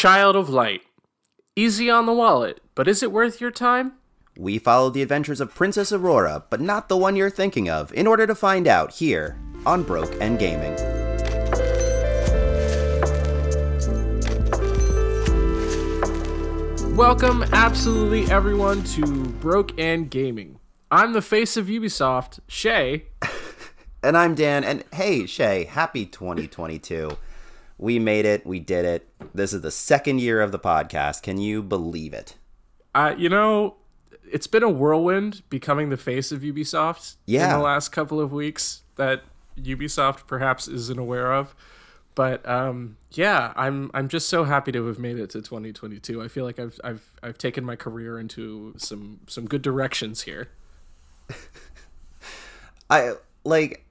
Child of Light. Easy on the wallet, but is it worth your time? We followed the adventures of Princess Aurora, but not the one you're thinking of, in order to find out here on Broke 'N' Gaming. Welcome, absolutely everyone, to Broke 'N' Gaming. I'm the face of Ubisoft, Shea. And I'm Dan, and hey, Shea, happy 2022. We made it, we did it. This is the second year of the podcast. Can you believe it? Uh, you know, it's been a whirlwind becoming the face of Ubisoft in the last couple of weeks that Ubisoft perhaps isn't aware of. But um, yeah, I'm I'm just so happy to have made it to 2022. I feel like I've I've I've taken my career into some some good directions here. I like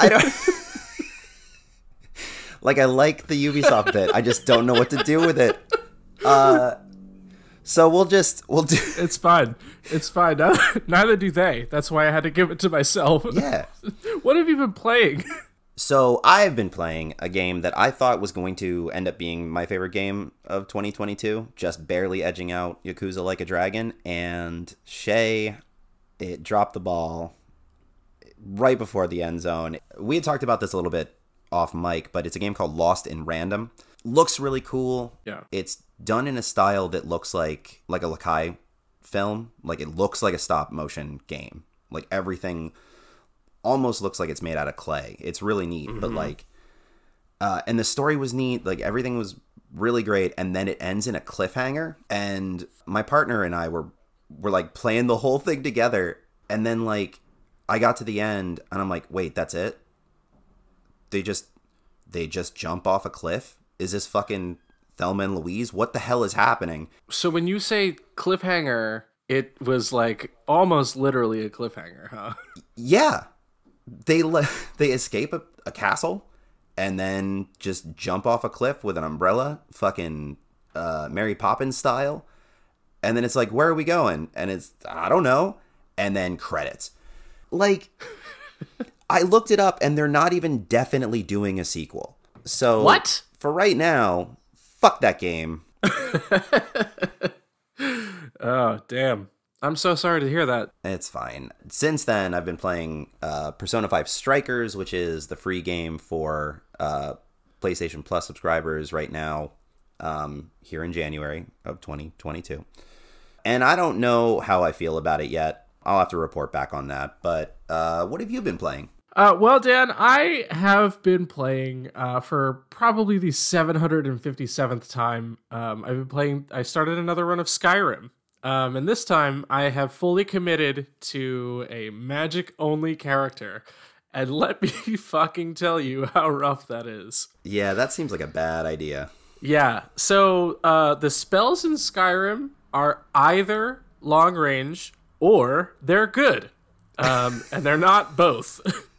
I don't like I like the Ubisoft bit. I just don't know what to do with it. Uh so we'll just we'll do It's fine. It's fine. Neither, neither do they. That's why I had to give it to myself. yeah. what have you been playing? So I've been playing a game that I thought was going to end up being my favorite game of 2022, just barely edging out Yakuza Like a Dragon, and Shea it dropped the ball right before the end zone. We had talked about this a little bit off mic, but it's a game called Lost in Random. Looks really cool. Yeah. It's done in a style that looks like like a Laika film. Like it looks like a stop motion game. Like everything almost looks like it's made out of clay. It's really neat, but like uh and the story was neat, like everything was really great and then it ends in a cliffhanger and my partner and I were were like playing the whole thing together and then like I got to the end and I'm like, "Wait, that's it?" They just they just jump off a cliff? Is this fucking Thelma and Louise? What the hell is happening? So when you say cliffhanger, it was like almost literally a cliffhanger, huh? Yeah. They le- they escape a, a castle and then just jump off a cliff with an umbrella, fucking uh, Mary Poppins style. And then it's like, where are we going? And it's I don't know. And then credits. Like I looked it up and they're not even definitely doing a sequel. So What? For right now, fuck that game. Oh, damn. I'm so sorry to hear that. It's fine. Since then, I've been playing uh, Persona 5 Strikers, which is the free game for uh, PlayStation Plus subscribers right now, um, here in January of 2022. And I don't know how I feel about it yet. I'll have to report back on that. But uh, what have you been playing? Uh, well, Dan, I have been playing uh, for probably the 757th time. Um, I've been playing, I started another run of Skyrim. Um, and this time I have fully committed to a magic only character. And let me fucking tell you how rough that is. Yeah, that seems like a bad idea. Yeah. So uh, the spells in Skyrim are either long range or they're good. Um, and they're not both.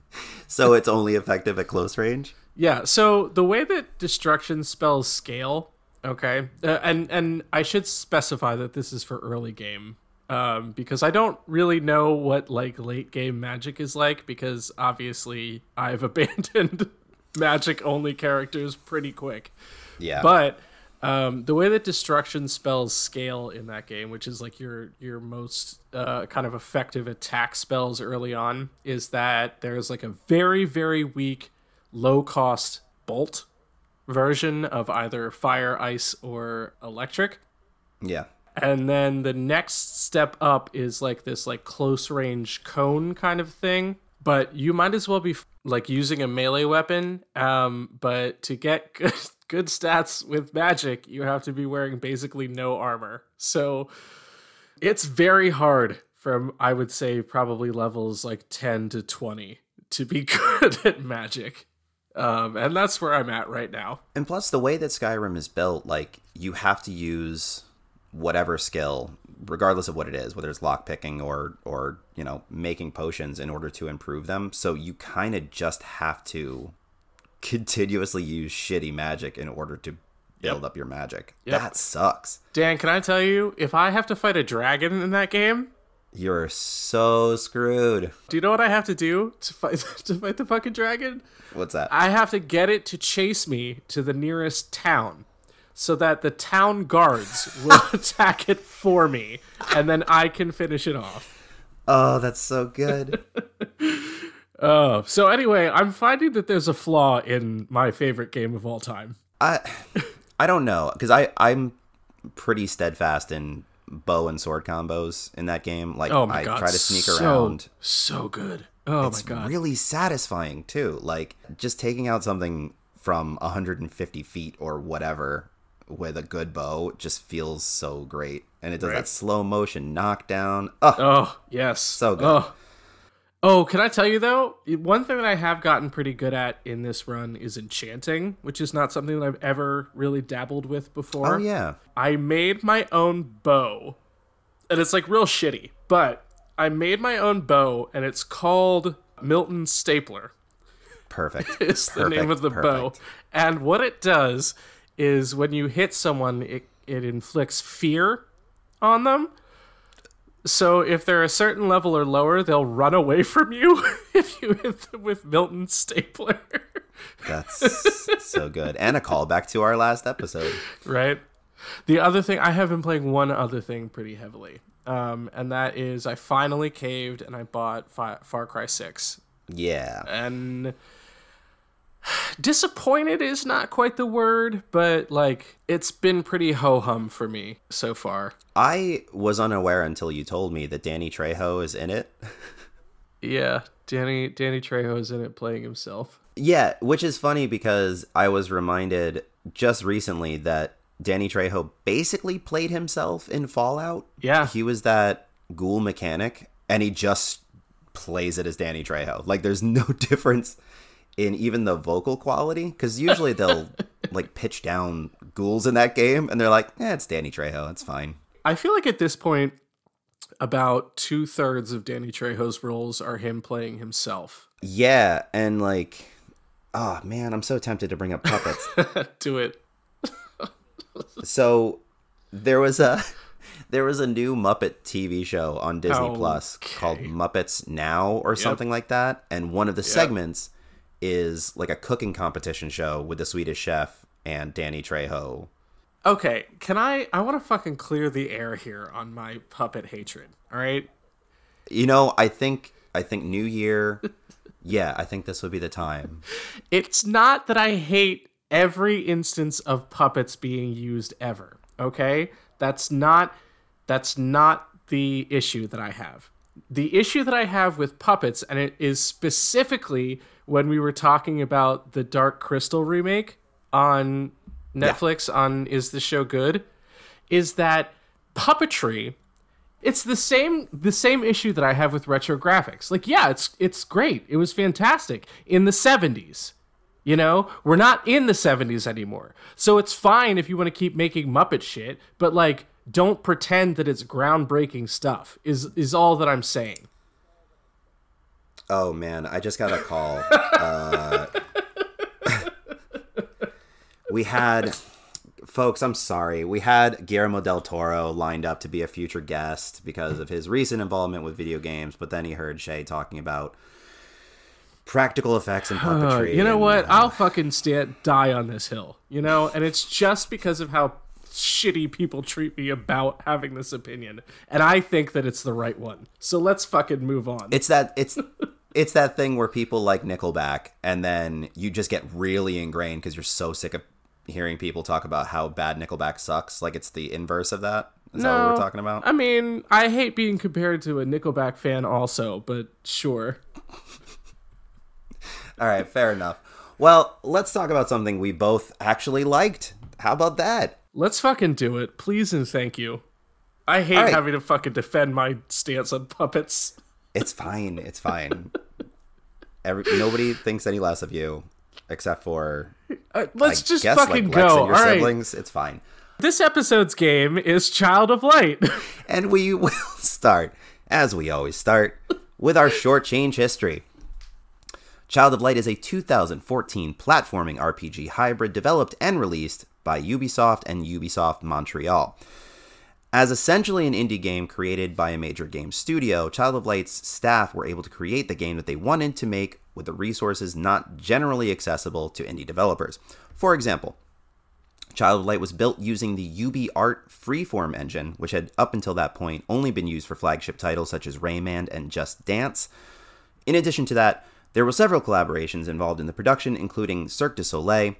So it's only effective at close range? Yeah, so the way that destruction spells scale, okay, uh, and and I should specify that this is for early game, um, because I don't really know what like late game magic is like, because obviously I've abandoned magic only characters pretty quick. Yeah. But um, the way that destruction spells scale in that game, which is like your your most uh, kind of effective attack spells early on, is that there's like a very very weak, low cost bolt version of either fire, ice, or electric. yeah. And then the next step up is like this like close range cone kind of thing. But you might as well be like using a melee weapon. Um, but to get good, stats with magic, you have to be wearing basically no armor. So it's very hard from I would say probably levels like 10 to 20 to be good at magic. Um, and that's where I'm at right now. And plus, the way that Skyrim is built, like you have to use whatever skill, regardless of what it is, whether it's lockpicking or or you know making potions in order to improve them. So you kind of just have to continuously use shitty magic in order to build up your magic. Yep. That sucks. Dan, can I tell you, if I have to fight a dragon in that game, You're so screwed. do you know what I have to do to fight to fight the fucking dragon? What's that? I have to get it to chase me to the nearest town. so that the town guards will attack it for me, and then I can finish it off. Oh, that's so good. Oh, so anyway, I'm finding that there's a flaw in my favorite game of all time. I I don't know because I I'm pretty steadfast in bow and sword combos in that game. Like Oh my I god, try to sneak so, around. So good. Oh It's my god. really satisfying too. Like just taking out something from 150 feet or whatever with a good bow just feels so great. And it does Right. that slow motion knockdown. Oh, Oh, yes. So good. Oh. Oh, can I tell you though? One thing that I have gotten pretty good at in this run is enchanting, which is not something that I've ever really dabbled with before. oh yeah. I made my own bow. And it's like real shitty, but I made my own bow and it's called Milton Stapler. Perfect. is the name of the bow. And what it does is when you hit someone, it, it inflicts fear on them. So if they're a certain level or lower, they'll run away from you if you hit them with Milton Stapler. That's so good. And a callback to our last episode. right? The other thing, I have been playing one other thing pretty heavily. Um, and that is I finally caved and I bought Fi- Far Cry 6. Yeah. and disappointed is not quite the word, but like it's been pretty ho hum for me so far. I was unaware until you told me that Danny Trejo is in it. Yeah, Danny Danny Trejo is in it playing himself. Yeah, which is funny because I was reminded just recently that Danny Trejo basically played himself in Fallout. Yeah. He was that ghoul mechanic and he just plays it as Danny Trejo. Like there's no difference in even the vocal quality cuz usually they'll like pitch down ghouls in that game and they're like, "Eh, it's Danny Trejo. It's fine." I feel like at this point, about two thirds of Danny Trejo's roles are him playing himself. Yeah, and like oh man, I'm so tempted to bring up puppets. Do it. so there was a there was a new Muppet TV show on Disney Plus called Muppets Now or something like that, and one of the segments is like a cooking competition show with the Swedish chef and Danny Trejo. Okay, can I? I want to fucking clear the air here on my puppet hatred. All right. You know, I think I think New Year, yeah, I think this would be the time. it's not that I hate every instance of puppets being used ever. Okay? That's not that's not the issue that I have. The issue that I have with puppets and it is specifically when we were talking about the Dark Crystal remake on Netflix on Is the Show Good is that puppetry it's the same the same issue that I have with retro graphics. Like, yeah, it's it's great. It was fantastic in the 70s. You know, we're not in the 70s anymore. So it's fine if you want to keep making Muppet shit, but like don't pretend that it's groundbreaking stuff. Is is all that I'm saying. Oh man, I just got a call. Uh, we had, folks, I'm sorry. We had Guillermo del Toro lined up to be a future guest because of his recent involvement with video games, but then he heard Shea talking about practical effects and Uh, puppetry. you know and, what? uh, I'll fucking stand die on this hill. You know, and it's just because of how shitty people treat me about having this opinion, and I think that it's the right one. So let's fucking move on. it's that it's it's that thing where people like Nickelback, and then you just get really ingrained because you're so sick of hearing people talk about how bad Nickelback sucks. Like it's the inverse of that. Is that what we're talking about? I mean, I hate being compared to a Nickelback fan also, but sure. All right, fair enough. Well, let's talk about something we both actually liked. How about that? Let's fucking do it. Please and thank you. I hate right. having to fucking defend my stance on puppets. It's fine. It's fine. Every, nobody thinks any less of you, except for Uh, let's I just guess fucking like Lex go. and your All right. siblings. It's fine. This episode's game is Child of Light. And we will start, as we always start, with our short change history. Child of Light is a 2014 platforming RPG hybrid developed and released by Ubisoft and Ubisoft Montreal. As essentially an indie game created by a major game studio, Child of Light's staff were able to create the game that they wanted to make with the resources not generally accessible to indie developers. For example, Child of Light was built using the UbiArt Freeform engine, which had up until that point only been used for flagship titles such as Rayman and Just Dance. In addition to that, there were several collaborations involved in the production, including Cirque du Soleil,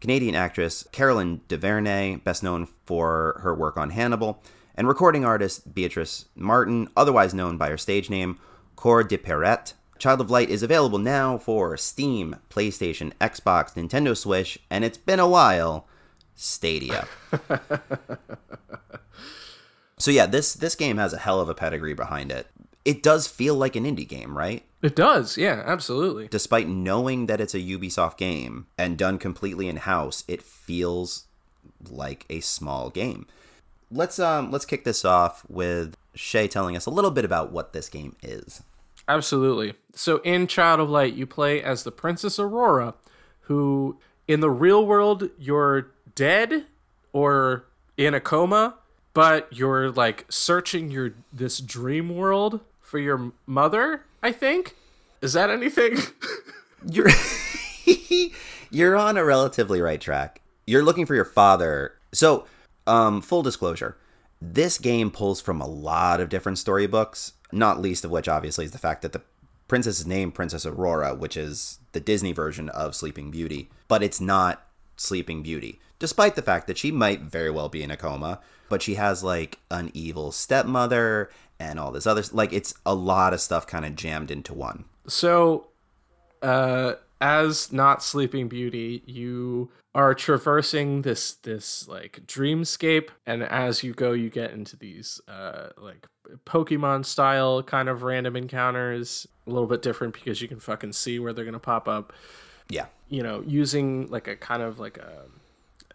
Canadian actress Carolyn Dhavernas, best known for her work on Hannibal, and recording artist Beatrice Martin, otherwise known by her stage name Cœur de pirate. Child of Light is available now for Steam, PlayStation, Xbox, Nintendo Switch, and it's been a while, Stadia. so yeah, this this game has a hell of a pedigree behind it. It does feel like an indie game, right? It does, yeah, absolutely. Despite knowing that it's a Ubisoft game and done completely in house, it feels like a small game. Let's um let's kick this off with Shea telling us a little bit about what this game is. Absolutely. So in Child of Light, you play as the Princess Aurora, who in the real world you're dead or in a coma, but you're like searching your this dream world for your mother, I think. Is that anything? you're you're on a relatively right track. You're looking for your father. So, um full disclosure, this game pulls from a lot of different storybooks not least of which obviously is the fact that the princess is named Princess Aurora, which is the Disney version of Sleeping Beauty, but it's not Sleeping Beauty, despite the fact that she might very well be in a coma, but she has like an evil stepmother and all this other like it's a lot of stuff kind of jammed into one. So uh as not Sleeping Beauty, you are traversing this this like dreamscape and as you go you get into these uh like pokemon style kind of random encounters a little bit different because you can fucking see where they're gonna pop up yeah you know using like a kind of like a,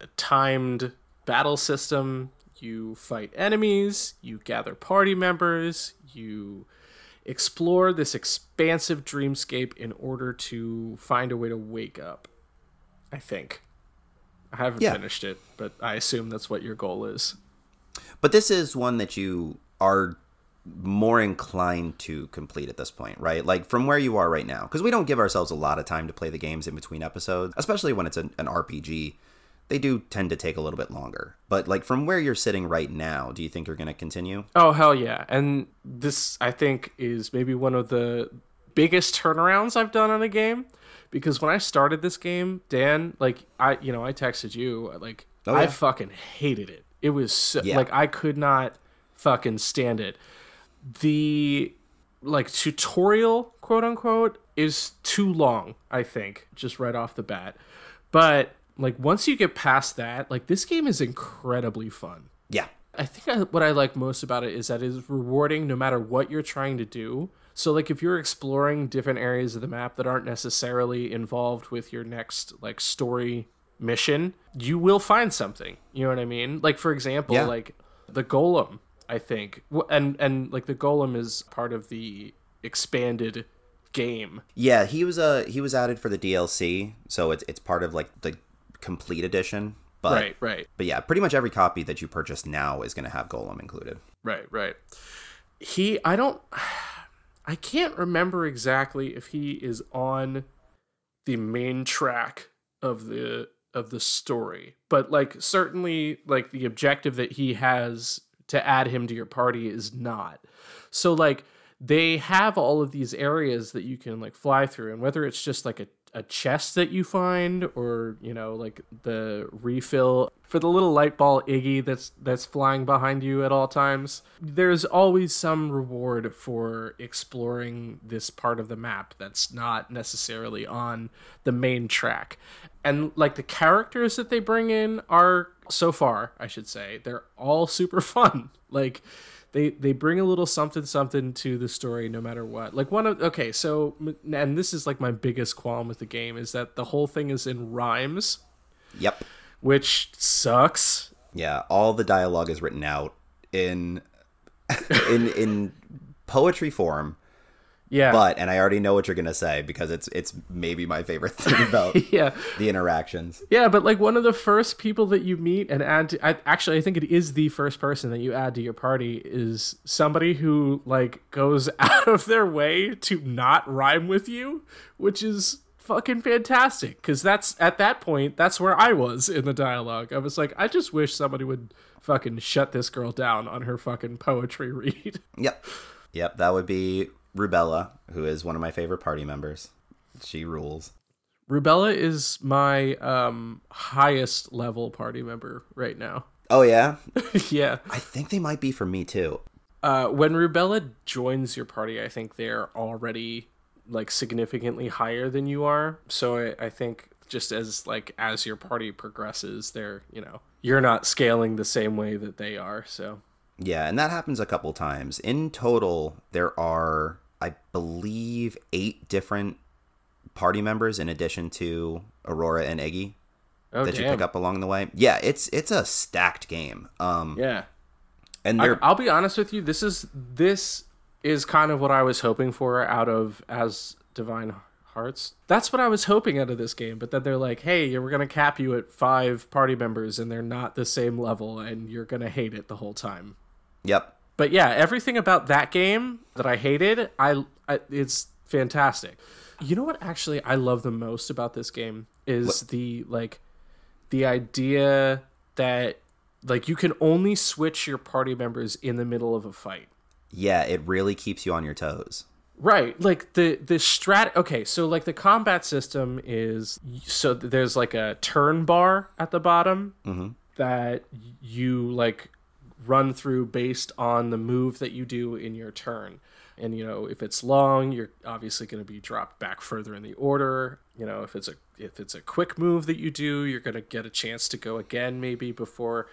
a timed battle system you fight enemies you gather party members you explore this expansive dreamscape in order to find a way to wake up i think I haven't yeah. finished it, but I assume that's what your goal is. But this is one that you are more inclined to complete at this point, right? Like from where you are right now, because we don't give ourselves a lot of time to play the games in between episodes, especially when it's an, an RPG. They do tend to take a little bit longer. But like from where you're sitting right now, do you think you're going to continue? Oh hell yeah! And this I think is maybe one of the biggest turnarounds I've done on a game because when I started this game, Dan, like I, you know, I texted you, like oh, yeah. I fucking hated it. It was so, yeah. like I could not fucking stand it. The like tutorial, quote unquote, is too long. I think just right off the bat, but like once you get past that, like this game is incredibly fun. Yeah. I think I, what I like most about it is that it is rewarding no matter what you're trying to do so like if you're exploring different areas of the map that aren't necessarily involved with your next like story mission, you will find something. You know what I mean? Like for example, yeah. like the golem, I think. And and like the golem is part of the expanded game. Yeah, he was uh he was added for the DLC, so it's it's part of like the complete edition. But, right, right. But yeah, pretty much every copy that you purchase now is going to have Golem included. Right, right. He, I don't, I can't remember exactly if he is on the main track of the of the story, but like certainly like the objective that he has to add him to your party is not. So like they have all of these areas that you can like fly through and whether it's just like a a chest that you find or you know like the refill for the little light ball iggy that's that's flying behind you at all times. There's always some reward for exploring this part of the map that's not necessarily on the main track. And like the characters that they bring in are so far i should say they're all super fun. Like they they bring a little something something to the story no matter what. Like one of okay, so and this is like my biggest qualm with the game is that the whole thing is in rhymes. Yep. Which sucks. Yeah, all the dialogue is written out in in in poetry form yeah. But and I already know what you're gonna say because it's it's maybe my favorite thing about yeah the interactions. Yeah, but like one of the first people that you meet and add to, I, actually I think it is the first person that you add to your party is somebody who like goes out of their way to not rhyme with you, which is fucking fantastic because that's at that point that's where I was in the dialogue. I was like, I just wish somebody would fucking shut this girl down on her fucking poetry read. Yep. Yep, that would be Rubella, who is one of my favorite party members. She rules. Rubella is my um highest level party member right now. Oh yeah? yeah. I think they might be for me too. Uh, when Rubella joins your party, I think they're already like significantly higher than you are. So I, I think just as like as your party progresses, they're you know you're not scaling the same way that they are. So Yeah, and that happens a couple times. In total, there are I believe eight different party members in addition to Aurora and Iggy oh that you pick up along the way. Yeah, it's it's a stacked game. Um yeah. and I, I'll be honest with you. This is this is kind of what I was hoping for out of as Divine Hearts. That's what I was hoping out of this game. But then they're like, "Hey, we're gonna cap you at five party members, and they're not the same level, and you're gonna hate it the whole time." Yep. But yeah, everything about that game that I hated, I, I it's fantastic. You know what? Actually, I love the most about this game is the like the idea that like you can only switch your party members in the middle of a fight. Yeah, it really keeps you on your toes. Right, like the the strat. Okay, so like the combat system is so there's like a turn bar at the bottom mm-hmm. that you like run through based on the move that you do in your turn. And you know, if it's long, you're obviously going to be dropped back further in the order. You know, if it's a if it's a quick move that you do, you're going to get a chance to go again maybe before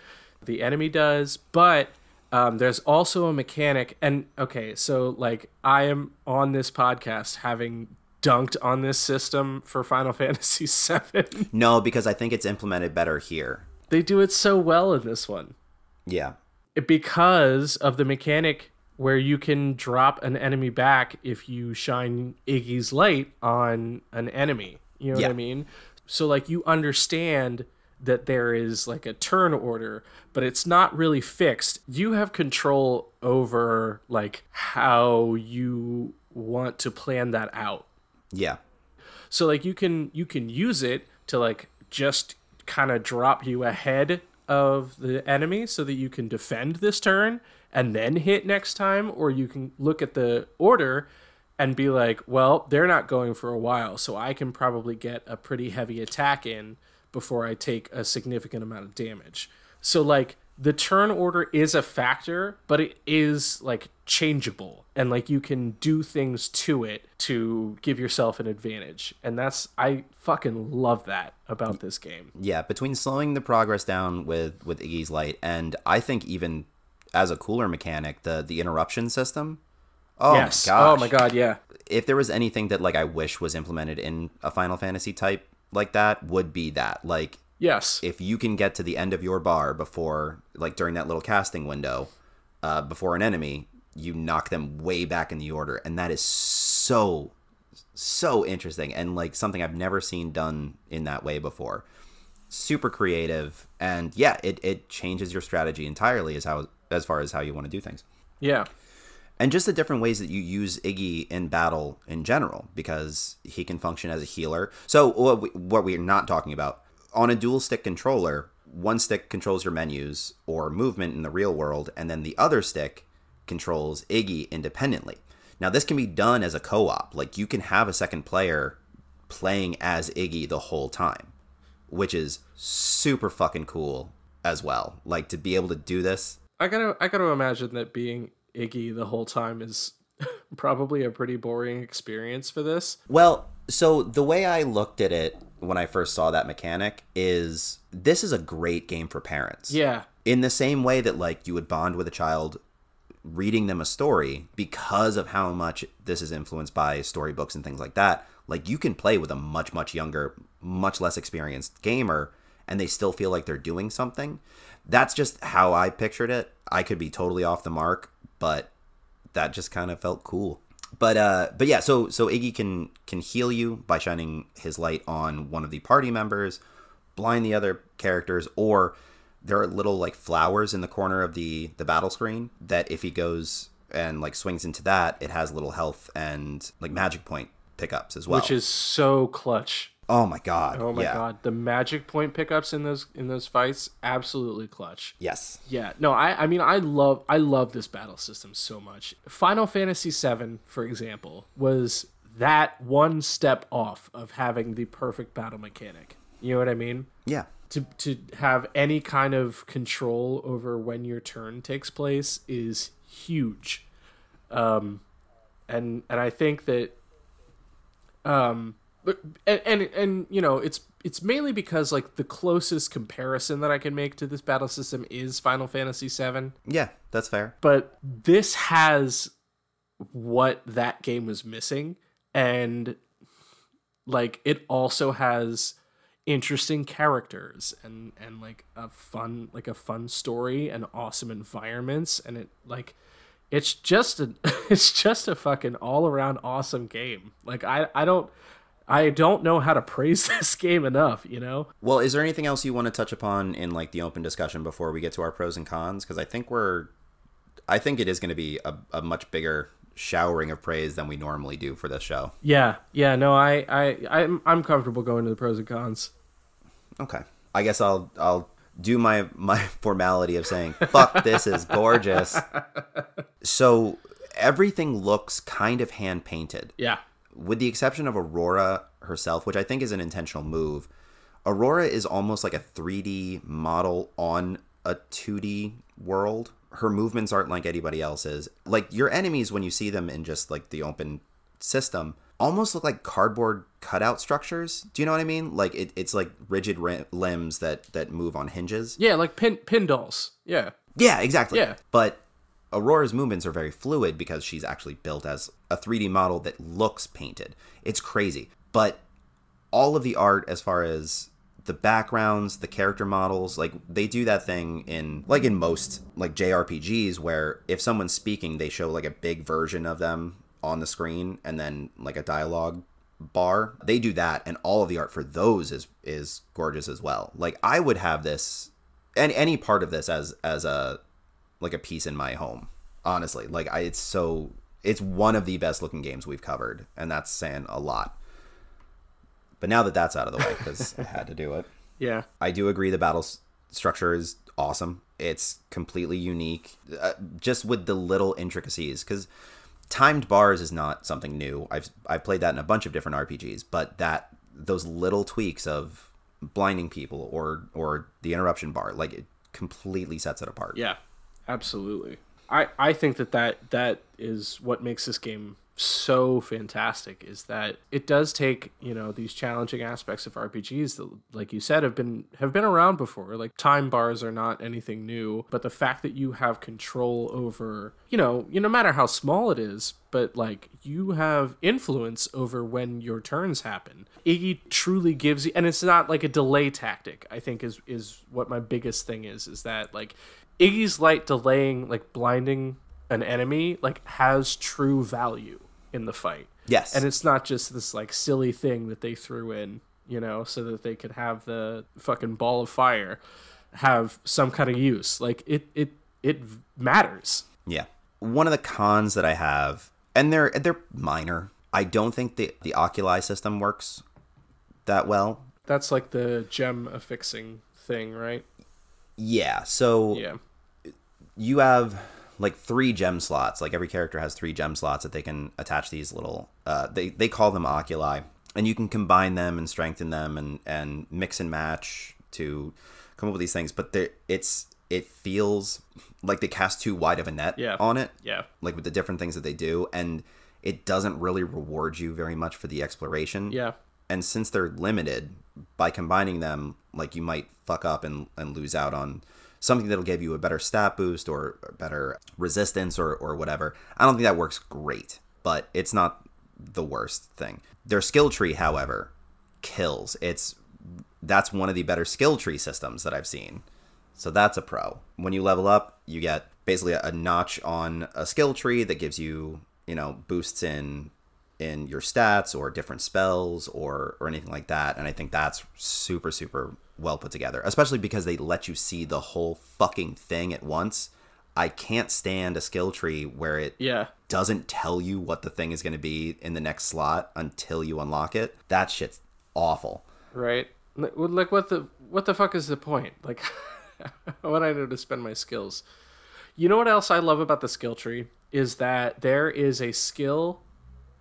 the enemy does. But um, there's also a mechanic, and okay, so like I am on this podcast having dunked on this system for Final Fantasy VII. No, because I think it's implemented better here. they do it so well in this one Yeah. Because of the mechanic where you can drop an enemy back if you shine Iggy's light on an enemy. You know what I mean? So like you understand that there is like a turn order, but it's not really fixed. You have control over like how you want to plan that out. Yeah. So like you can you can use it to like just kind of drop you ahead of the enemy so that you can defend this turn and then hit next time or you can look at the order and be like, well, they're not going for a while, so I can probably get a pretty heavy attack in before I take a significant amount of damage. So like the turn order is a factor, but it is like changeable and like you can do things to it to give yourself an advantage. And that's I fucking love that about this game. Yeah, between slowing the progress down with with Iggy's light and I think even as a cooler mechanic, the the interruption system. Oh yes. my gosh. Oh my god, yeah. If there was anything that like I wish was implemented in a Final Fantasy type like that, would be that. Like Yes. if you can get to the end of your bar before like during that little casting window, uh, before an enemy, you knock them way back in the order, and that is so so interesting and like something I've never seen done in that way before. Super creative, and yeah, it, it changes your strategy entirely as how as far as how you want to do things yeah. and just the different ways that you use Iggy in battle in general, because he can function as a healer. So what, we, what we're not talking about on a dual stick controller, one stick controls your menus or movement in the real world, and then the other stick controls Iggy independently. Now this can be done as a co-op, like you can have a second player playing as Iggy the whole time, which is super fucking cool as well. Like to be able to do this I gotta I gotta imagine that being Iggy the whole time is probably a pretty boring experience for this. Well, so the way I looked at it when I first saw that mechanic is this is a great game for parents. Yeah. In the same way that like you would bond with a child reading them a story because of how much this is influenced by storybooks and things like that, like you can play with a much much younger, much less experienced gamer and they still feel like they're doing something. That's just how I pictured it. I could be totally off the mark, but that just kind of felt cool. But uh but yeah, so so Iggy can can heal you by shining his light on one of the party members, blind the other characters or there are little like flowers in the corner of the the battle screen that if he goes and like swings into that, it has little health and like magic point pickups as well. which is so clutch. Oh my god. Oh my yeah. god, the magic point pickups in those in those fights absolutely clutch. Yes. Yeah, no, I I mean I love I love this battle system so much. Final Fantasy VII, for example, was that one step off of having the perfect battle mechanic. You know what I mean? Yeah. To to have any kind of control over when your turn takes place is huge. Um and and I think that um but and, and and you know it's it's mainly because like the closest comparison that I can make to this battle system is Final Fantasy VII, Yeah, that's fair. but this has what that game was missing, and like it also has interesting characters and and like a fun like a fun story and awesome environments and it like it's just a it's just a fucking all around awesome game. Like I I don't I don't know how to praise this game enough, you know? Well, is there anything else you want to touch upon in like the open discussion before we get to our pros and cons? Because I think we're, I think it is going to be a, a much bigger showering of praise than we normally do for this show. Yeah, yeah, no, I I I'm I'm comfortable going to the pros and cons. Okay, I guess I'll I'll do my my formality of saying fuck this is gorgeous. So everything looks kind of hand painted. Yeah. With the exception of Aurora herself, which I think is an intentional move, Aurora is almost like a 3D model on a 2D world. Her movements aren't like anybody else's. Like your enemies, when you see them in just like the open system, almost look like cardboard cutout structures. Do you know what I mean? Like it, it's like rigid ri- limbs that that move on hinges. Yeah, like pin pin dolls. Yeah. Yeah, exactly. Yeah. But Aurora's movements are very fluid because she's actually built as a 3D model that looks painted. It's crazy. But all of the art as far as the backgrounds, the character models, like they do that thing in like in most like JRPGs where if someone's speaking, they show like a big version of them on the screen and then like a dialogue bar. They do that and all of the art for those is is gorgeous as well. Like I would have this and any part of this as as a like a piece in my home. Honestly, like I, it's so it's one of the best looking games we've covered, and that's saying a lot. But now that that's out of the way, because I had to do it, Yeah. I do agree the battle s- structure is awesome. It's completely unique, uh, just with the little intricacies. Because timed bars is not something new. I've I've played that in a bunch of different RPGs, but that those little tweaks of blinding people or or the interruption bar, like it completely sets it apart. Yeah. Absolutely. I I think that that that is what makes this game so fantastic is that it does take you know these challenging aspects of RPGs that like you said have been have been around before like time bars are not anything new but the fact that you have control over you know you no matter how small it is but like you have influence over when your turns happen Iggy truly gives you and it's not like a delay tactic I think is is what my biggest thing is is that like Iggy's light delaying like blinding an enemy like has true value in the fight. Yes. And it's not just this like silly thing that they threw in, you know, so that they could have the fucking ball of fire have some kind of use. Like it it it matters. Yeah. One of the cons that I have, and they're they're minor. I don't think the the oculi system works that well. That's like the gem affixing thing, right? Yeah. So Yeah. you have like three gem slots. Like every character has three gem slots that they can attach these little. Uh, they they call them oculi, and you can combine them and strengthen them and and mix and match to come up with these things. But it's it feels like they cast too wide of a net Yeah. on it. Yeah. like with the different things that they do and it doesn't really reward you very much for the exploration Yeah. And since they're limited by combining them like you might fuck up and, and lose out on something that'll give you a better stat boost or better resistance or, or whatever. I don't think that works great but it's not the worst thing. Their skill tree however kills. It's that's one of the better skill tree systems that i've seen. So that's a pro. When you level up, you get basically a notch on a skill tree that gives you, you know, boosts in in your stats or different spells or or anything like that. And I think that's super super well put together, especially because they let you see the whole fucking thing at once. I can't stand a skill tree where it Yeah. doesn't tell you what the thing is going to be in the next slot until you unlock it. That shit's awful. Right. Like what the what the fuck is the point? Like what I know to spend my skills. You know what else I love about the skill tree is that there is a skill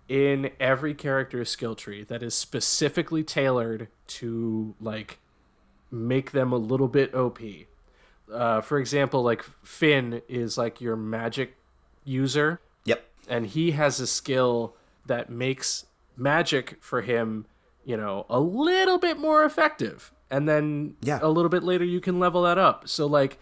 in every character's skill tree that is specifically tailored to like make them a little bit OP. Uh, for example, like Finn is like your magic user, Yep. and he has a skill that makes magic for him, you know, a little bit more effective. And then Yeah. a little bit later you can level that up. So like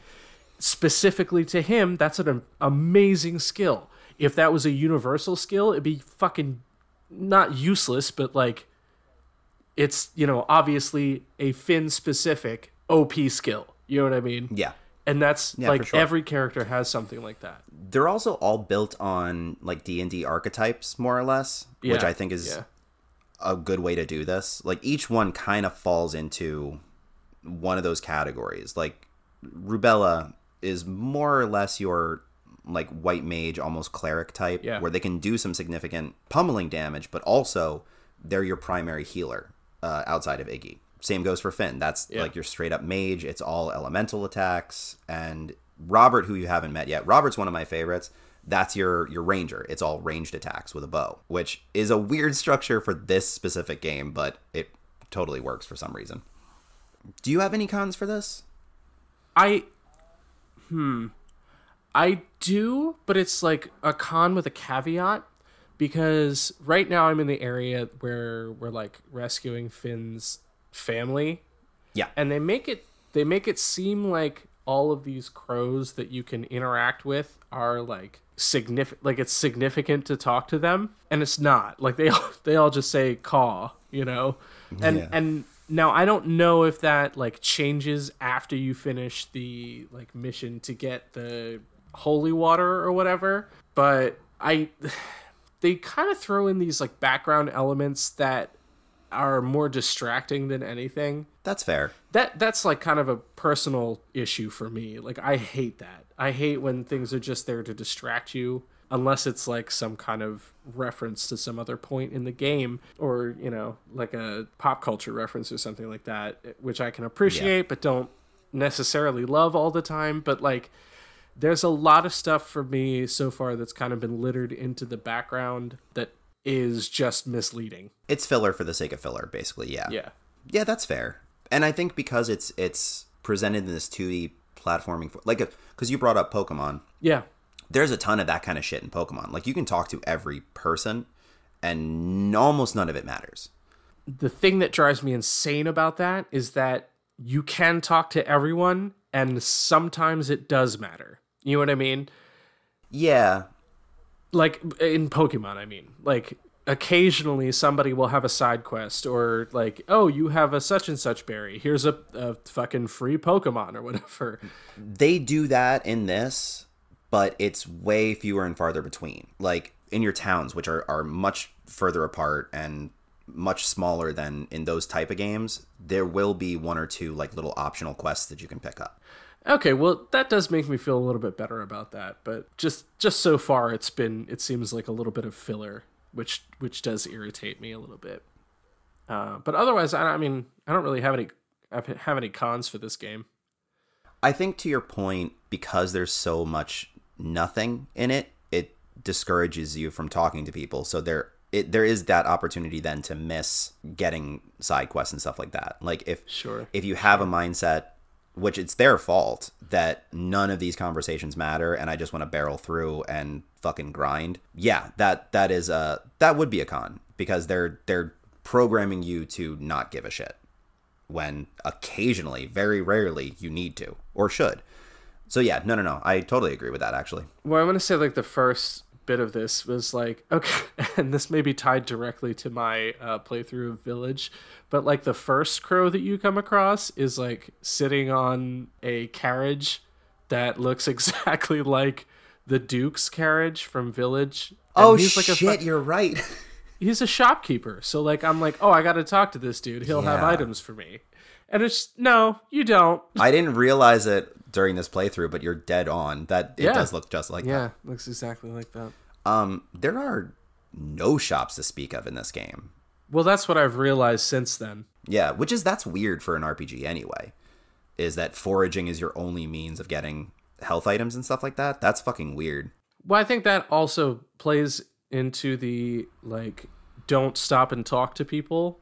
specifically to him, that's an amazing skill. If that was a universal skill, it'd be fucking not useless, but like it's, you know, obviously a Finn specific OP skill. You know what I mean? Yeah. And that's for like sure. every character has something like that. They're also all built on like D&D archetypes more or less, which I think is yeah. a good way to do this. Like each one kind of falls into one of those categories. Like Rubella is more or less your like white mage, almost cleric type, Yeah. where they can do some significant pummeling damage, but also they're your primary healer uh, outside of Iggy. Same goes for Finn. That's Yeah. like your straight up mage. It's all elemental attacks. And Robert, who you haven't met yet, Robert's one of my favorites. That's your your ranger. It's all ranged attacks with a bow, which is a weird structure for this specific game, but it totally works for some reason. Do you have any cons for this? I hmm I do, but it's like a con with a caveat because right now I'm in the area where we're like rescuing Finn's family Yeah. and they make it they make it seem like all of these crows that you can interact with are like significant like it's significant to talk to them and it's not like they all they all just say caw you know and Yeah. and now i don't know if that like changes after you finish the like mission to get the holy water or whatever but i they kind of throw in these like background elements that are more distracting than anything. That's fair. that that's like kind of a personal issue for me. Like i hate that. I hate when things are just there to distract you unless it's like some kind of reference to some other point in the game or you know like a pop culture reference or something like that which i can appreciate but don't necessarily love all the time but like there's a lot of stuff for me so far that's kind of been littered into the background that is just misleading It's filler for the sake of filler, basically. Yeah. yeah Yeah, that's fair. And I think because it's it's presented in this 2D platforming, like because you brought up Pokemon, yeah there's a ton of that kind of shit in Pokemon. Like you can talk to every person, and almost none of it matters. the thing that drives me insane about that is that you can talk to everyone and sometimes it does matter. You know what I mean? Yeah, Like in Pokemon, I mean. Like occasionally somebody will have a side quest or like, "Oh, you have a such and such berry. Here's a, a fucking free Pokemon or whatever." they do that in this, but it's way fewer and farther between. Like in your towns, which are, are much further apart and much smaller than in those type of games, there will be one or two like little optional quests that you can pick up. Okay, well that does make me feel a little bit better about that, but just just so far it's been it seems like a little bit of filler, which which does irritate me a little bit. Uh, but otherwise, I, I mean, I don't really have any I have any cons for this game. I think to your point, because there's so much nothing in it, it discourages you from talking to people. So there it there is that opportunity then to miss getting side quests and stuff like that. Like if Sure. if you have a mindset which it's their fault that none of these conversations matter and I just want to barrel through and fucking grind. Yeah, that that is a that would be a con because they're they're programming you to not give a shit when occasionally, very rarely you need to or should. So yeah, no no no, I totally agree with that actually. Well, I'm gonna say like the first bit of this was like okay, and this may be tied directly to my uh, playthrough of Village, but like the first crow that you come across is like sitting on a carriage that looks exactly like the Duke's carriage from Village. And Oh he's like a shit, fu- you're right. he's a shopkeeper. So like I'm like, oh, I got to talk to this dude. He'll have items for me. And it's no, you don't. I didn't realize it during this playthrough, but you're dead on. That it Yeah. does look just like that. Yeah, looks exactly like that. that. Um, there are no shops to speak of in this game. Well, that's what I've realized since then. Yeah, which is that's weird for an RPG anyway. Is that foraging is your only means of getting health items and stuff like that? That's fucking weird. Well, I think that also plays into the like don't stop and talk to people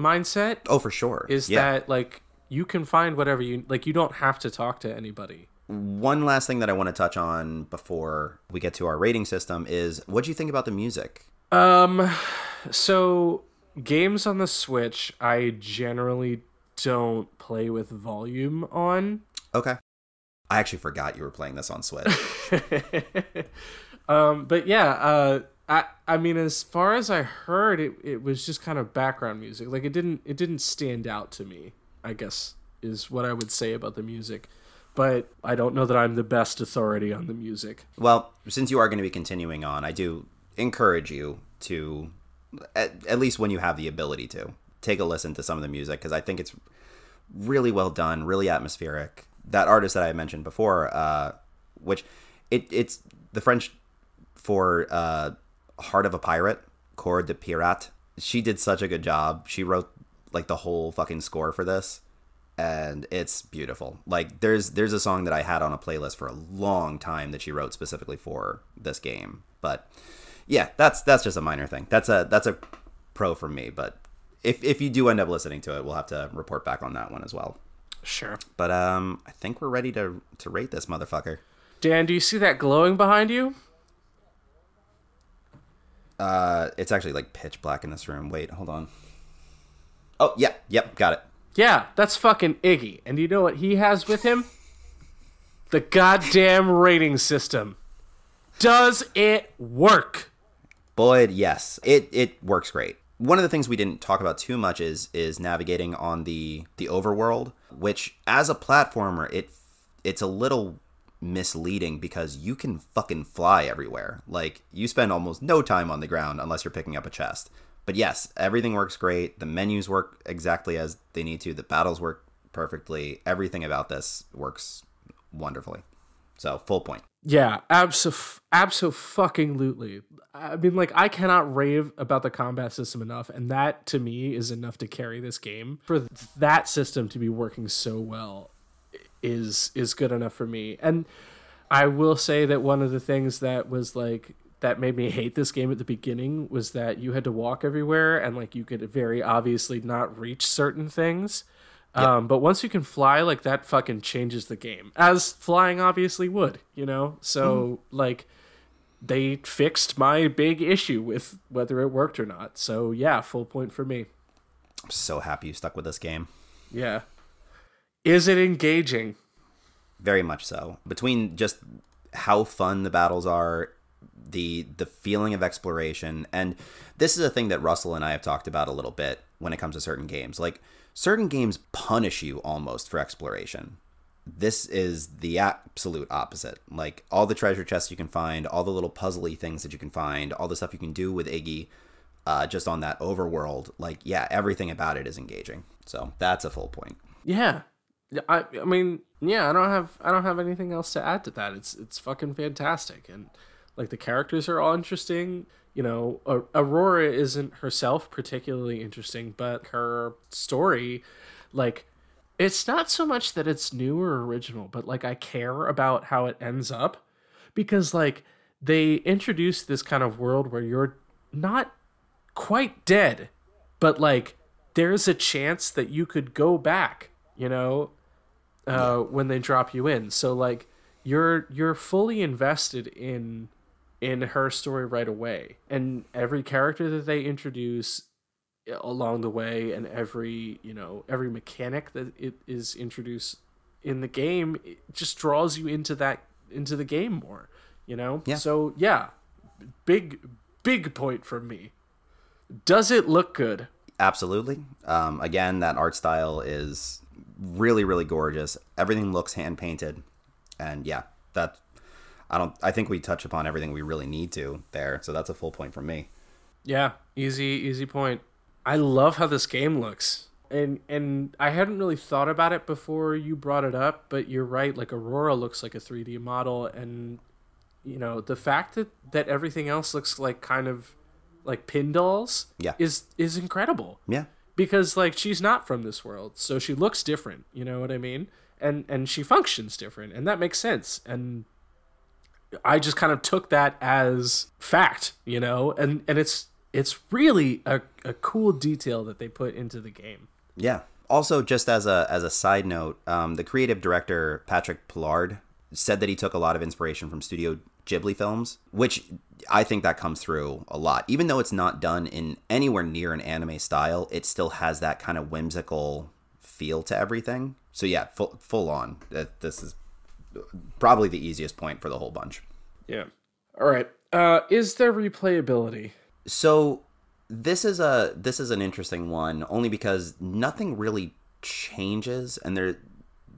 mindset. Oh, for sure. Is yeah. that like you can find whatever you like you don't have to talk to anybody. One last thing that I want to touch on before we get to our rating system is what do you think about the music? Um so games on the Switch I generally don't play with volume on. Okay. I actually forgot you were playing this on Switch. um but yeah, uh I I mean as far as I heard it it was just kind of background music. Like it didn't it didn't stand out to me, I guess is what I would say about the music. But I don't know that I'm the best authority on the music. well, since you are going to be continuing on, I do encourage you to, at, at least when you have the ability to, take a listen to some of the music because I think it's really well done, really atmospheric. That artist that I mentioned before, uh, which it it's the French for uh, Heart of a Pirate, Cœur de pirate. She did such a good job. She wrote like the whole fucking score for this, and it's beautiful. Like there's there's a song that I had on a playlist for a long time that she wrote specifically for this game. But yeah, that's that's just a minor thing. That's a that's a pro from me. But if if you do end up listening to it, we'll have to report back on that one as well. Sure. But um, I think we're ready to to rate this motherfucker. Dan, do you see that glowing behind you? Uh, it's actually like pitch black in this room. Wait, hold on. Oh yeah, yep, got it. Yeah, that's fucking Iggy. And you know what he has with him? The goddamn rating system. Does it work? Boyd, yes, it it works great. One of the things we didn't talk about too much is is navigating on the the overworld, which as a platformer, it it's a little misleading because you can fucking fly everywhere. Like you spend almost no time on the ground unless you're picking up a chest. But yes, everything works great. The menus work exactly as they need to. The battles work perfectly. Everything about this works wonderfully. So full point. Yeah, abso abso fucking lutely. I mean, like, I cannot rave about the combat system enough, and that to me is enough to carry this game. For that system to be working so well is is good enough for me. And I will say that one of the things that was like that made me hate this game at the beginning was that you had to walk everywhere and like you could very obviously not reach certain things. Um, but once you can fly, like that fucking changes the game, as flying obviously would, you know. So like, they fixed my big issue with whether it worked or not. So yeah, full point for me. I'm so happy you stuck with this game. Yeah, is it engaging? very much so. Between just how fun the battles are the the feeling of exploration and this is a thing that Russell and I have talked about a little bit when it comes to certain games. Like certain games punish you almost for exploration. This is the absolute opposite. Like all the treasure chests you can find all the little puzzly things that you can find all the stuff you can do with Iggy uh, just on that overworld like yeah everything about it is engaging. So that's a full point. Yeah, Yeah, I I mean, yeah, I don't have I don't have anything else to add to that. It's it's fucking fantastic, and like the characters are all interesting. You know, Aurora isn't herself particularly interesting, but her story, like, it's not so much that it's new or original, but like I care about how it ends up because like they introduce this kind of world where you're not quite dead, but like there's a chance that you could go back, you know, uh, when they drop you in. So like you're you're fully invested in in her story right away, and every character that they introduce along the way, and every you know every mechanic that it is introduced in the game, it just draws you into that into the game more. You know. Yeah. So yeah, big big point from me. Does it look good? Absolutely. Um, again, that art style is really, really gorgeous. Everything looks hand painted, and yeah, that I don't. I think we touch upon everything we really need to there. So that's a full point from me. Yeah, easy, easy point. I love how this game looks. and and I hadn't really thought about it before you brought it up, but you're right. Like Aurora looks like a 3D model, and you know the fact that that everything else looks like kind of like pin dolls, Yeah. is is incredible Yeah. Because like she's not from this world, so she looks different. You know what I mean? And and she functions different, and that makes sense. And I just kind of took that as fact, you know, and and it's it's really a, a cool detail that they put into the game. Yeah. Also, just as a as a side note, um, the creative director Patrick Plourde said that he took a lot of inspiration from Studio Ghibli films, which I think that comes through a lot. Even though it's not done in anywhere near an anime style, it still has that kind of whimsical feel to everything. So yeah, full full on. That this is probably the easiest point for the whole bunch. Yeah. All right. Uh, is there replayability? So this is a this is an interesting one only because nothing really changes and there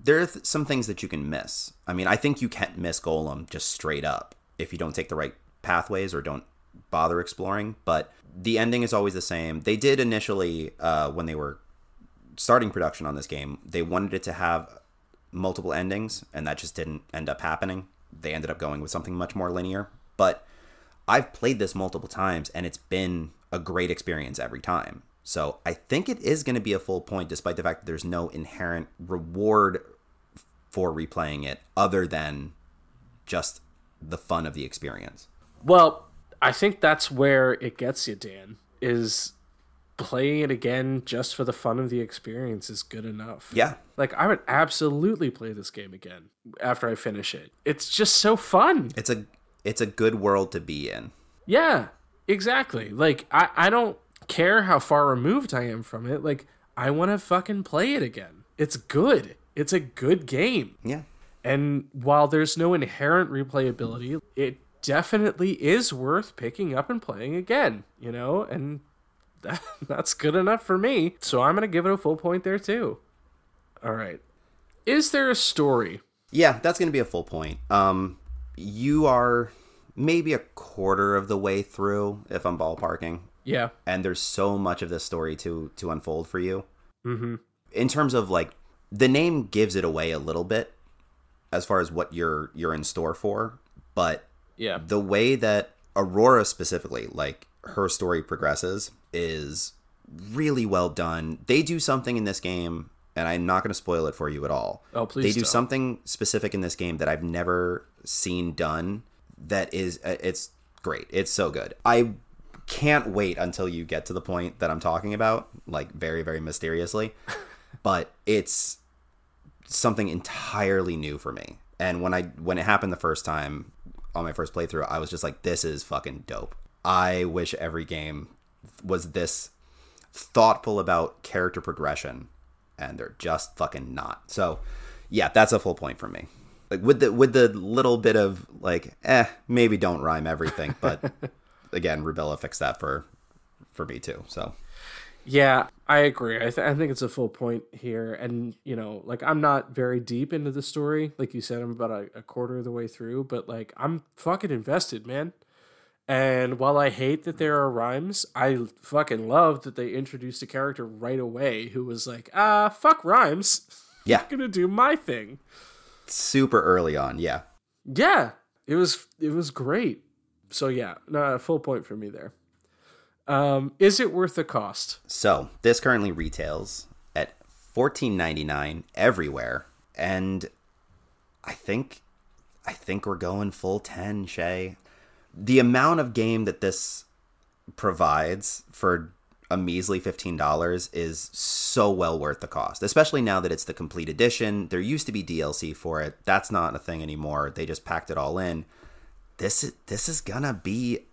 there are th- some things that you can miss. I mean, I think you can't miss Golem just straight up if you don't take the right pathways or don't bother exploring, but the ending is always the same. They did initially uh, when they were starting production on this game, they wanted it to have multiple endings and that just didn't end up happening. They ended up going with something much more linear, but I've played this multiple times and it's been a great experience every time. So I think it is going to be a full point, despite the fact that there's no inherent reward for replaying it other than just the fun of the experience. Well, I think that's where it gets you, Dan. Is playing it again just for the fun of the experience is good enough. Yeah. Like I would absolutely play this game again after I finish it. It's just so fun. It's a it's a good world to be in. Yeah, exactly. Like I, I don't care how far removed I am from it. Like I want to fucking play it again. It's good. It's a good game. Yeah. And while there's no inherent replayability, it definitely is worth picking up and playing again, you know? And that, that's good enough for me. So I'm going to give it a full point there too. All right. Is there a story? Yeah, that's going to be a full point. Um you are maybe a quarter of the way through if I'm ballparking. Yeah. and there's so much of this story to to unfold for you. Mm-hmm. In terms of like the name gives it away a little bit as far as what you're you're in store for, but Yeah. the way that Aurora specifically, like her story progresses, is really well done. They do something in this game, and I'm not going to spoil it for you at all. Oh, please They do don't. something specific in this game that I've never seen done. That is, uh, it's great. It's so good. I can't wait until you get to the point that I'm talking about, like very, very mysteriously. but it's something entirely new for me. And when I when it happened the first time on my first playthrough, I was just like, this is fucking dope. I wish every game was this thoughtful about character progression, and they're just fucking not. So, yeah, that's a full point for me. Like with the with the little bit of like, eh, maybe don't rhyme everything, but again, Rubella fixed that for for me too. So Yeah, I agree. I, th- I think it's a full point here. And, you know, like I'm not very deep into the story. Like you said, I'm about a, a quarter of the way through, but like I'm fucking invested, man. And while I hate that there are rhymes, I fucking love that they introduced a character right away who was like, ah, fuck rhymes. yeah, I'm gonna do my thing. super early on. Yeah, Yeah, it was it was great. So yeah, no, full point for me there. Um, is it worth the cost? So this currently retails at fourteen ninety nine everywhere, and I think I think we're going full ten. Shea, the amount of game that this provides for a measly fifteen dollars is so well worth the cost. Especially now that it's the complete edition. There used to be DLC for it. That's not a thing anymore. They just packed it all in. This is this is gonna be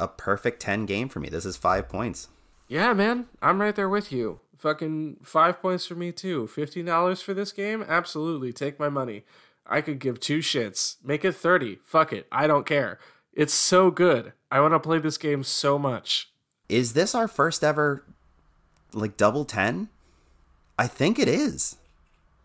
a perfect ten game for me. This is five points. Yeah, man, I'm right there with you. Fucking five points for me too. Fifteen dollars for this game? Absolutely, take my money. I could give two shits. Make it thirty. Fuck it. I don't care. It's so good. I want to play this game so much. is this our first ever like double 10 i think it is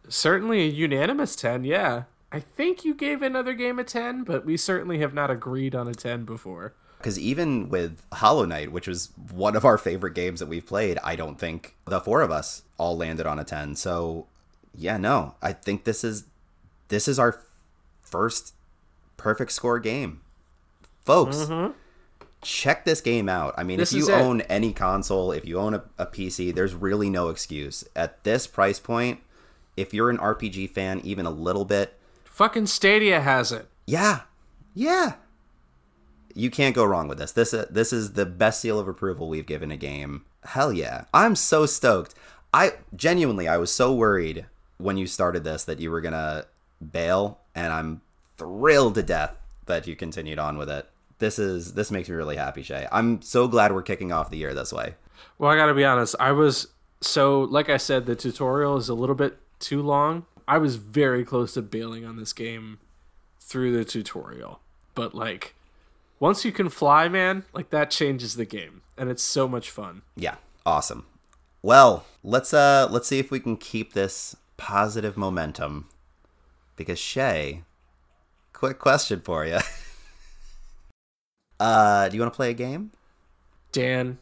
Certainly a unanimous ten. Yeah. I think you gave another game a ten, but we certainly have not agreed on a ten before. Because even with Hollow Knight, which was one of our favorite games that we've played, I don't think the four of us all landed on a ten. So yeah, no, I think this is this is our first perfect score game, folks. Mm-hmm. Check this game out. I mean, This if you it. own any console, if you own a, a PC, there's really no excuse at this price point. If you're an RPG fan, even a little bit, Fucking Stadia has it. yeah, yeah. You can't go wrong with this. This uh, this is the best seal of approval we've given a game. Hell yeah! I'm so stoked. I genuinely, I was so worried when you started this that you were gonna bail, and I'm thrilled to death that you continued on with it. This is this makes me really happy, Shea. I'm so glad we're kicking off the year this way. Well, I gotta be honest. I was so like I said, the tutorial is a little bit too long. I was very close to bailing on this game through the tutorial, but like once you can fly, man, like that changes the game, and it's so much fun. Yeah, awesome. Well, let's uh let's see if we can keep this positive momentum. Because Shea, quick question for you. uh, do you want to play a game? Dan,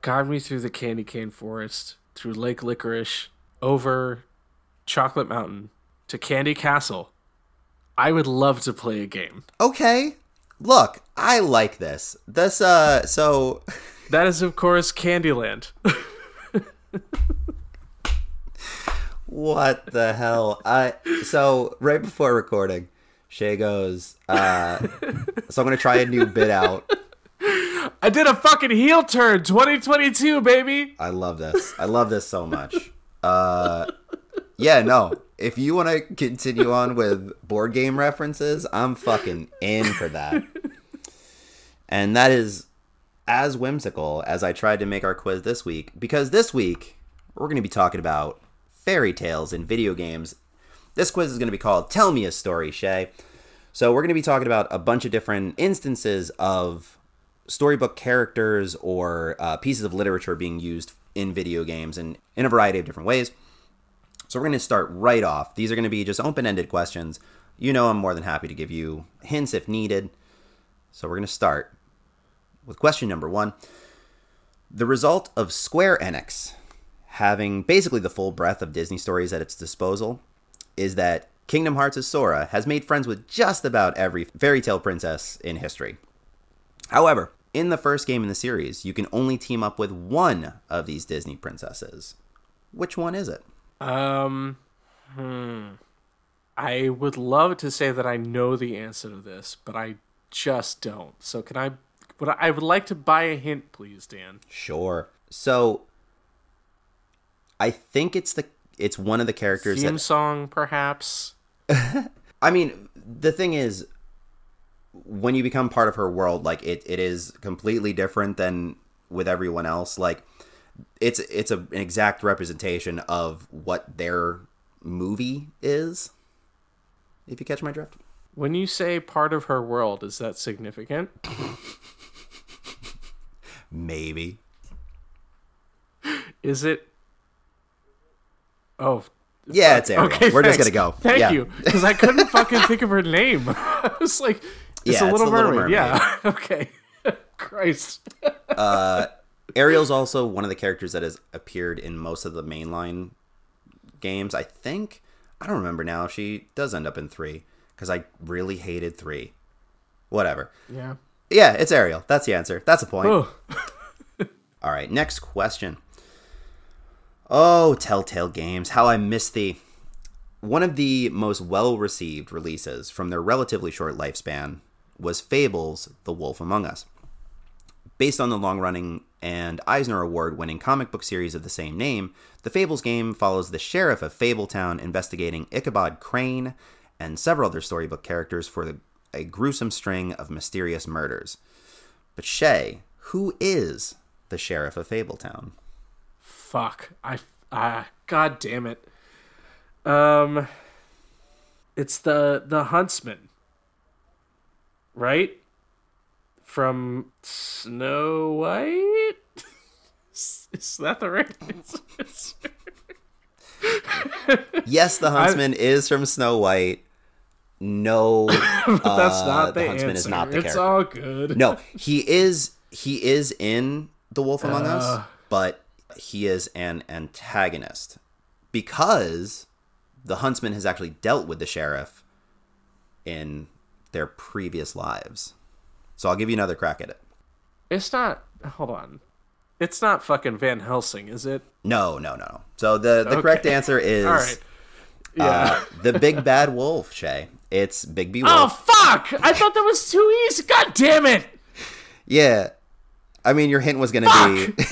guide me through the candy cane forest, through Lake Licorice, over Chocolate Mountain to Candy Castle. I would love to play a game. Okay. Look, I like this. This uh so That is, of course, Candyland. what the hell? I so right before recording, Shea goes, uh so I'm gonna try a new bit out. I did a fucking heel turn 2022, baby. I love this. I love this so much. Uh, yeah, no. If you want to continue on with board game references, I'm fucking in for that. And that is as whimsical as I tried to make our quiz this week, because this week we're going to be talking about fairy tales in video games. This quiz is going to be called Tell Me a Story, Shea. So we're going to be talking about a bunch of different instances of storybook characters or uh, pieces of literature being used in video games and in a variety of different ways. So we're going to start right off. These are going to be just open-ended questions. You know I'm more than happy to give you hints if needed. So we're going to start with question number 1. The result of Square Enix having basically the full breadth of Disney stories at its disposal is that Kingdom Hearts' of Sora has made friends with just about every fairy tale princess in history. However, in the first game in the series, you can only team up with one of these Disney princesses. Which one is it? Um, hmm. I would love to say that I know the answer to this, but I just don't. So can I? Would I, I would like to buy a hint, please, Dan. Sure. So I think it's the it's one of the characters Theme that song, perhaps. I mean, the thing is when you become part of her world, like it, it is completely different than with everyone else. Like it's it's a, an exact representation of what their movie is. If you catch my drift. When you say part of her world, is that significant? Maybe. Is it? Oh, Yeah, it's Ariel. okay. We're just gonna go. Thank Yeah. you, because I couldn't fucking think of her name. I was like, it's Yeah, a it's Little the Little Mermaid. Yeah. Okay. Christ. Uh, Ariel's also one of the characters that has appeared in most of the mainline games. I think I don't remember now. She does end up in three because I really hated three. Whatever. Yeah. Yeah, it's Ariel. That's the answer. That's the point. Oh. All right, next question. Oh, Telltale Games, how I miss thee. One of the most well received releases from their relatively short lifespan was Fable's The Wolf Among Us. Based on the long running and Eisner Award winning comic book series of the same name, the Fables game follows the sheriff of Fabletown investigating Ichabod Crane and several other storybook characters for the, a gruesome string of mysterious murders. But Shea, who is the sheriff of Fabletown? Fuck. I. Ah. God damn it. Um. It's the the huntsman. Right. From Snow White. Is is that the right? answer? Yes, the huntsman is from Snow White. No, That's uh, not the, huntsman answer. is not the it's character. all good. No, he is he is in The Wolf Among Uh. Us, but he is an antagonist because the huntsman has actually dealt with the sheriff in their previous lives. So I'll give you another crack at it. It's not. Hold on. It's not fucking Van Helsing, is it? No, no, no. So the the correct answer is All right. Yeah. uh, the big bad wolf, Shea. It's Bigby Wolf. oh fuck! I thought that was too easy. God damn it! Yeah. I mean, your hint was going to be.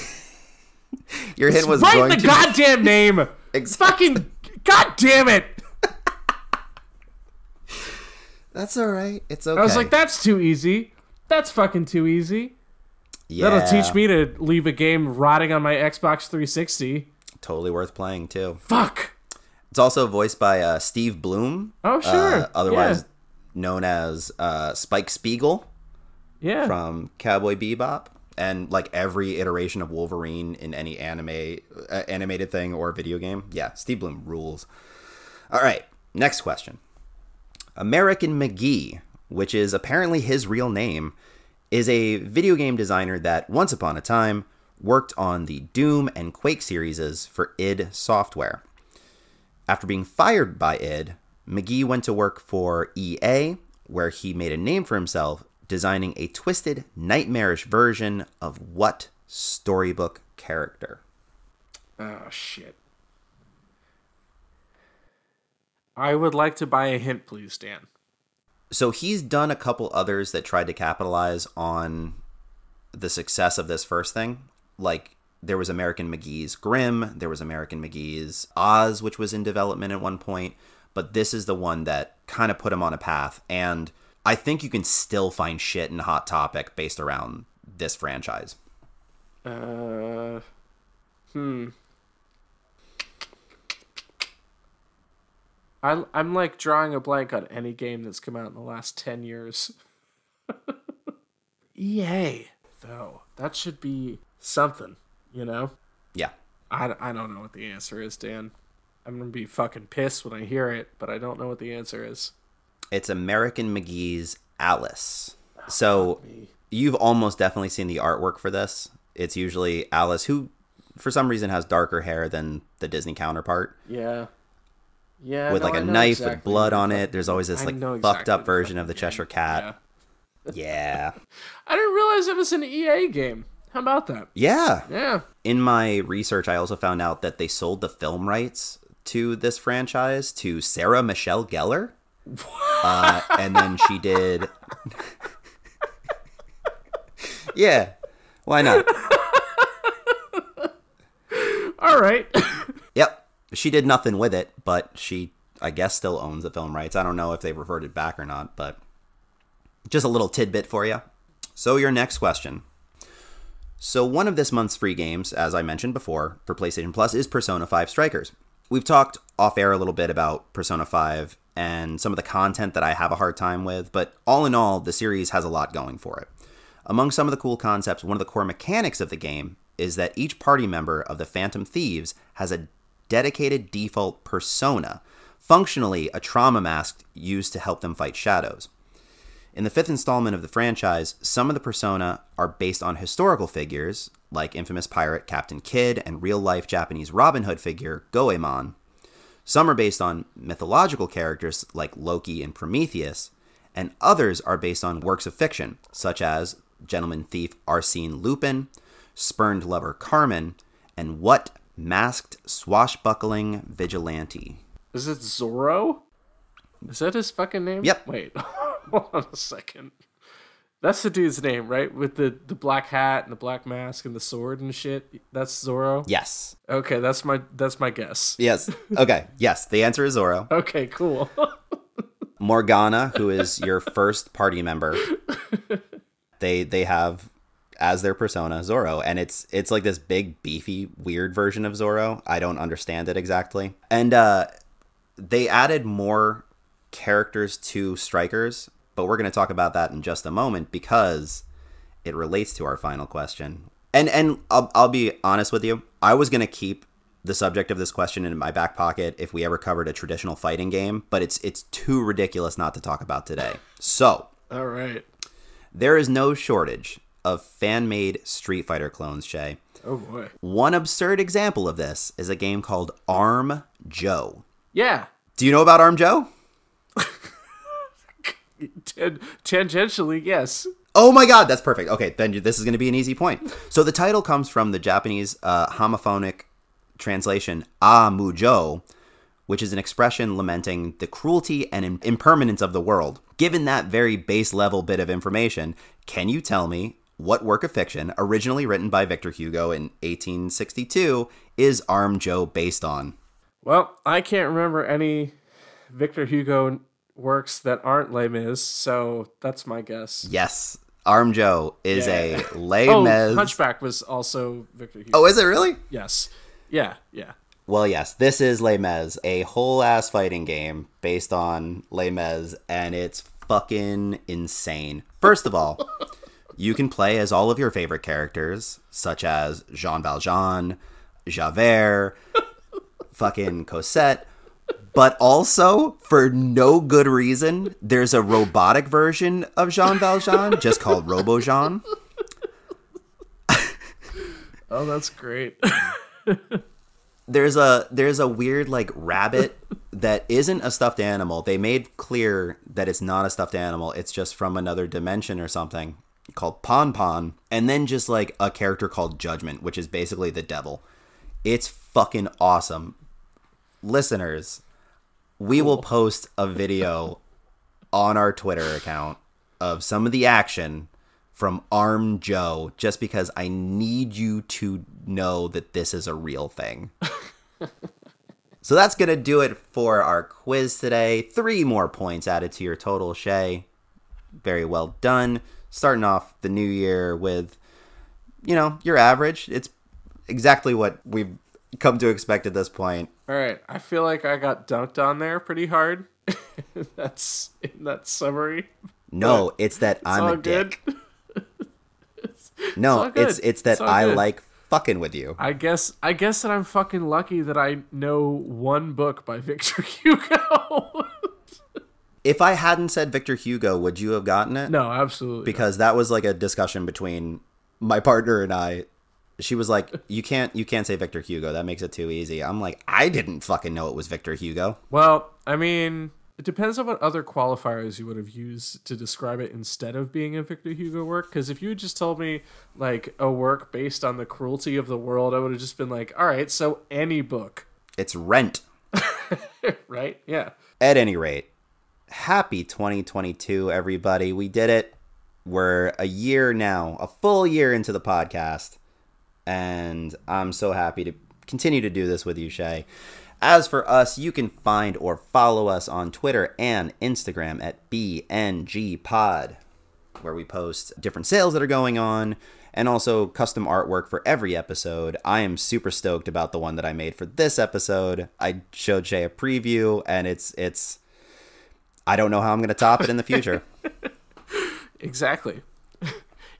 your hint was going to Write going the goddamn name. Exactly. Fucking. God damn it! That's all right. It's okay. I was like, that's too easy. That's fucking too easy. Yeah, That'll teach me to leave a game rotting on my Xbox 360. Totally worth playing too. Fuck. It's also voiced by uh, Steve Blum. Oh sure. uh, otherwise known as uh, Spike Spiegel yeah. yeah. from Cowboy Bebop. And like every iteration of Wolverine in any anime, uh, animated thing or video game, yeah, Steve Blum rules. All right, next question. American McGee, which is apparently his real name, is a video game designer that once upon a time worked on the Doom and Quake series for id Software. After being fired by id, McGee went to work for EA, where he made a name for himself designing a twisted, nightmarish version of what storybook character? Oh shit. I would like to buy a hint, please, Dan. So he's done a couple others that tried to capitalize on the success of this first thing. Like there was American McGee's Grimm, there was American McGee's Oz, which was in development at one point, but this is the one that kind of put him on a path. And I think you can still find shit in Hot Topic based around this franchise. Uh, hmm. I, I'm like drawing a blank on any game that's come out in the last 10 years. EA, though. That should be something, you know? Yeah. I, I don't know what the answer is, Dan. I'm going to be fucking pissed when I hear it, but I don't know what the answer is. It's American McGee's Alice. Ah, so you've almost definitely seen the artwork for this. It's usually Alice, who for some reason has darker hair than the Disney counterpart, Yeah. Yeah. with no, like a knife exactly with blood on it. There's always this like know fucked up version of the Cheshire Cat. Yeah. I didn't realize it was an EA game. How about that? Yeah. Yeah. In my research, I also found out that they sold the film rights to this franchise to Sarah Michelle Gellar. Uh, and then she did. yeah. Why not? All right. She did nothing with it, but she, I guess, still owns the film rights. I don't know if they reverted back or not, but just a little tidbit for you. So, your next question. So, one of this month's free games, as I mentioned before, for PlayStation Plus is Persona 5 Strikers. We've talked off air a little bit about Persona 5 and some of the content that I have a hard time with, but all in all, the series has a lot going for it. Among some of the cool concepts, one of the core mechanics of the game is that each party member of the Phantom Thieves has a dedicated default persona, functionally a trauma mask used to help them fight shadows. In the fifth installment of the franchise, some of the persona are based on historical figures, like infamous pirate Captain Kidd and real life Japanese Robin Hood figure Goemon. Some are based on mythological characters like Loki and Prometheus, and others are based on works of fiction, such as gentleman thief Arsene Lupin, spurned lover Carmen, and what masked swashbuckling vigilante. Is it Zorro? Is that his fucking name? Yep. Wait. Hold on a second. That's the dude's name, right? With the, the black hat and the black mask and the sword and shit. That's Zorro. Yes. Okay, that's my that's my guess. Yes. Okay. yes. The answer is Zorro. Okay, cool. Morgana, who is your first party member, they they have as their persona Zorro, and it's it's like this big beefy weird version of Zorro. I don't understand it exactly, and uh, they added more characters to Strikers, but we're going to talk about that in just a moment because it relates to our final question. And and I'll I'll be honest with you, I was going to keep the subject of this question in my back pocket if we ever covered a traditional fighting game, but it's it's too ridiculous not to talk about today. So, All right. there is no shortage of fan-made Street Fighter clones, Shea. Oh boy. One absurd example of this is a game called Arm Joe. Yeah. Do you know about Arm Joe? Tan- tangentially, yes. Oh my god, that's perfect. Okay, then this is going to be an easy point. So the title comes from the Japanese uh, homophonic translation "Ah Mujo," which is an expression lamenting the cruelty and impermanence of the world. Given that very base level bit of information, can you tell me what work of fiction, originally written by Victor Hugo in 1862, is Arm Joe based on? Well, I can't remember any Victor Hugo works that aren't Les Mis, so that's my guess. Yes, Arm Joe is Yeah. a Les Oh, Mis. Hunchback was also Victor Hugo. oh, is it really? Yes. Yeah, yeah. Well, yes, this is Les Mis, a whole ass fighting game based on Les Mis, and it's fucking insane. First of all, you can play as all of your favorite characters, such as Jean Valjean, Javert, fucking Cosette, but also, for no good reason, there's a robotic version of Jean Valjean just called Robo Jean. Oh, that's great. there's a there's a weird like rabbit that isn't a stuffed animal. They made clear that it's not a stuffed animal. It's just from another dimension or something called Pon Pon, and then just like a character called Judgment, which is basically the devil. It's fucking awesome. Listeners, we will post a video on our Twitter account of some of the action from Arm Joe just because I need you to know that this is a real thing. so that's going to do it for our quiz today. Three more points added to your total, Shea. Very well done. Starting off the new year with, you know, your average. It's exactly what we've come to expect at this point. All right, I feel like I got dunked on there pretty hard. that's in that summary. No, it's that I'm all a good. dick. No, all good. it's it's that It's I good. like fucking with you. I guess I guess that I'm fucking lucky that I know one book by Victor Hugo. If I hadn't said Victor Hugo, would you have gotten it? no, absolutely. because that was like a discussion between my partner and I. She was like, "You can't, you can't say Victor Hugo. That makes it too easy." I'm like, "I didn't fucking know it was Victor Hugo." Well, I mean, it depends on what other qualifiers you would have used to describe it instead of being a Victor Hugo work. Because if you had just told me like a work based on the cruelty of the world, I would have just been like, all right, so any book, It's Rent. right? Yeah. At any rate, happy 2022, everybody. We did it. We're a year now, a full year into the podcast, and I'm so happy to continue to do this with you, Shea. As for us, you can find or follow us on Twitter and Instagram at BNG Pod, where we post different sales that are going on and also custom artwork for every episode. I am super stoked about the one that I made for this episode. I showed Shea a preview, and it's it's. I don't know how I'm going to top it in the future. Exactly.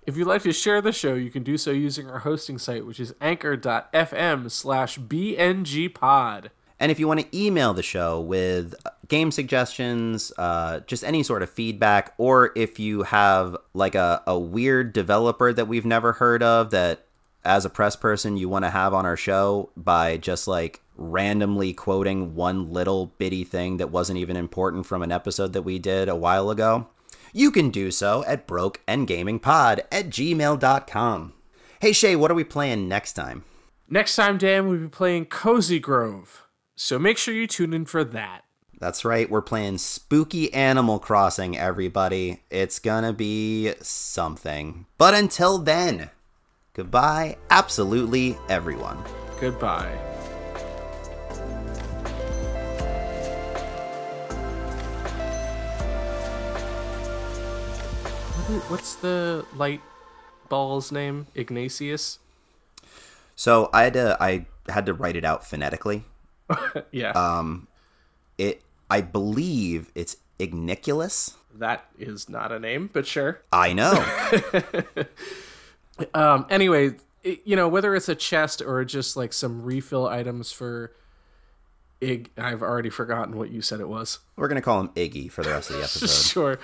If you'd like to share the show, you can do so using our hosting site, which is anchor.fm slash bngpod. And if you want to email the show with game suggestions, uh, just any sort of feedback, or if you have like a, a weird developer that we've never heard of that as a press person you want to have on our show by just like randomly quoting one little bitty thing that wasn't even important from an episode that we did a while ago, you can do so at brokeandgamingpod at gmail.com. Hey Shea, what are we playing next time? Next time, Dan, we'll be playing Cozy Grove. So make sure you tune in for that. That's right, we're playing Spooky Animal Crossing, everybody. It's gonna be something. But until then, goodbye, absolutely everyone. Goodbye. What's the light ball's name? Ignatius? So I had to I had to write it out phonetically. Yeah, Um it I believe it's Igniculus. that is not a name, but sure. I know. Um, anyway, it- you know, whether it's a chest or just like some refill items for Ig. I've already forgotten what you said it was. We're gonna call him Iggy for the rest of the episode. Sure,